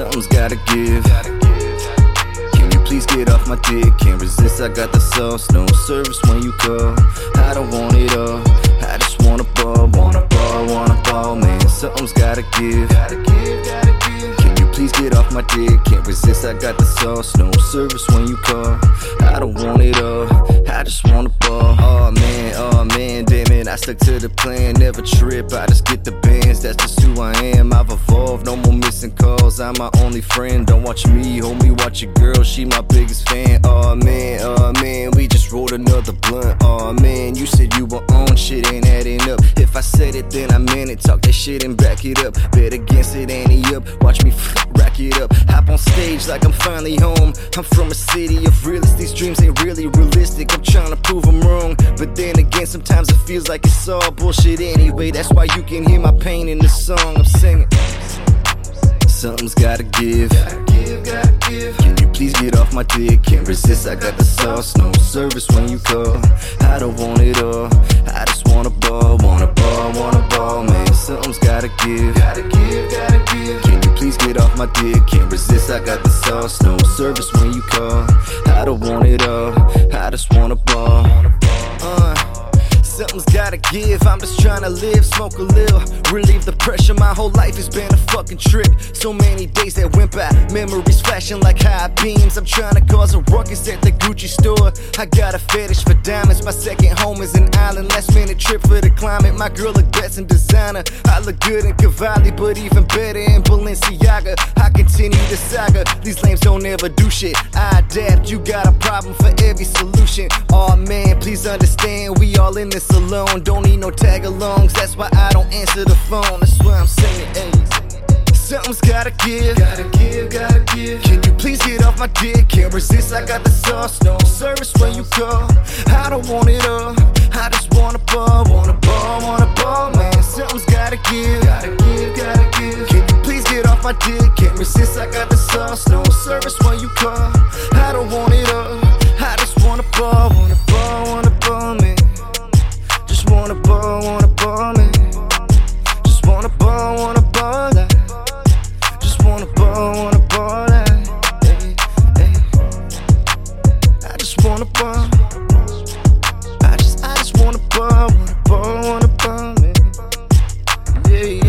Something's gotta give. Can you please get off my dick? Can't resist, I got the sauce. No service when you call. I don't want it all. I just wanna ball, wanna ball, wanna ball, man. Something's gotta give. Can you please get off my dick? Can't resist, I got the sauce. No service when you call. I don't want it all. I just wanna ball. Oh man, oh man, stuck to the plan, never trip. I just get the bands, that's just who I am. I've evolved, no more missing calls. I'm my only friend. Don't watch me, homie, watch your girl. She my biggest fan. Oh man, oh man, we just rolled another blunt. Oh man, you said you were on shit, ain't adding up. If I said it, then I meant it. Talk that shit and back it up. Bet against it, ain't he up? Watch me rack it up. On stage like I'm finally home. I'm from a city of realists. These dreams ain't really realistic. I'm trying to prove them wrong. But then again, sometimes it feels like it's all bullshit anyway. That's why you can hear my pain in the song I'm singing. Something's gotta give. Gotta give, gotta give. Can you please get off my dick? Can't resist, I got the sauce. No service when you call. I don't want it all. I just wanna ball, wanna ball, wanna ball, man. Something's gotta give. Gotta give, gotta give. Can you please get off my dick? Can't resist, I got the sauce. No service when you call. I don't want it all. I just wanna ball. Something's gotta give. I'm just trying to live, smoke a little, relieve the pressure. My whole life has been a fucking trip. So many days that went by, memories flashing like high beams. I'm trying to cause a ruckus at the Gucci store. I got a fetish for diamonds. My second home is an island. Last minute trip for the climate. My girl look best in designer. I look good in Cavalli, but even better in Balenciaga. The saga. These lames don't ever do shit. I adapt. You got a problem for every solution. Oh man, please understand. We all in this alone. Don't need no tag alongs. That's why I don't answer the phone. That's why I'm singing. Ayy. Something's gotta give. Gotta give, gotta give. Can you please get off my dick? Can't resist, I got the sauce. No service when you call. I don't want it all. my dick. Can't resist, I got the sauce. No service when you call. I don't want it up. I just wanna ball, wanna ball, wanna ball me. Just wanna ball, wanna ball me. Just wanna ball, wanna ball that. Just wanna ball, wanna ball that. I just wanna ball. I just, I just wanna ball, wanna ball, wanna ball me. Yeah.